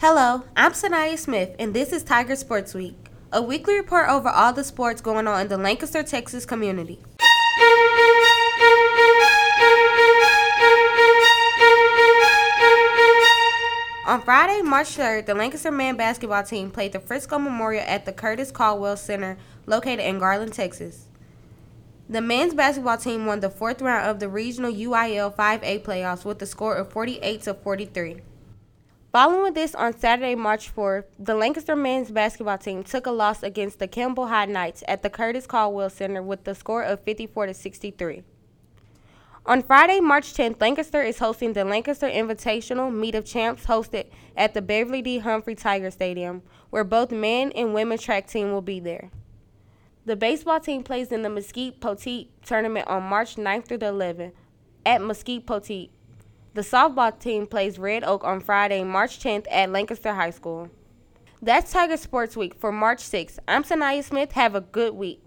Hello, I'm Sanaya Smith, and this is Tiger Sports Week, a weekly report over all the sports going on in the Lancaster, Texas community. On Friday, March 3rd, the Lancaster men basketball team played the Frisco Memorial at the Curtis Culwell Center located in Garland, Texas. The men's basketball team won the fourth round of the regional UIL 5A playoffs with a score of 48 to 43. Following this on Saturday, March 4th, the Lancaster men's basketball team took a loss against the Kimball High Knights at the Curtis Culwell Center with the score of 54 to 63. On Friday, March 10th, Lancaster is hosting the Lancaster Invitational Meet of Champs hosted at the Beverly D. Humphrey Tiger Stadium, where both men and women track team will be there. The baseball team plays in the Mesquite Poteet tournament on March 9th through the 11th at Mesquite Poteet. The softball team plays Red Oak on Friday, March 10th at Lancaster High School. That's Tiger Sports Week for March 6th. I'm Sanaya Smith. Have a good week.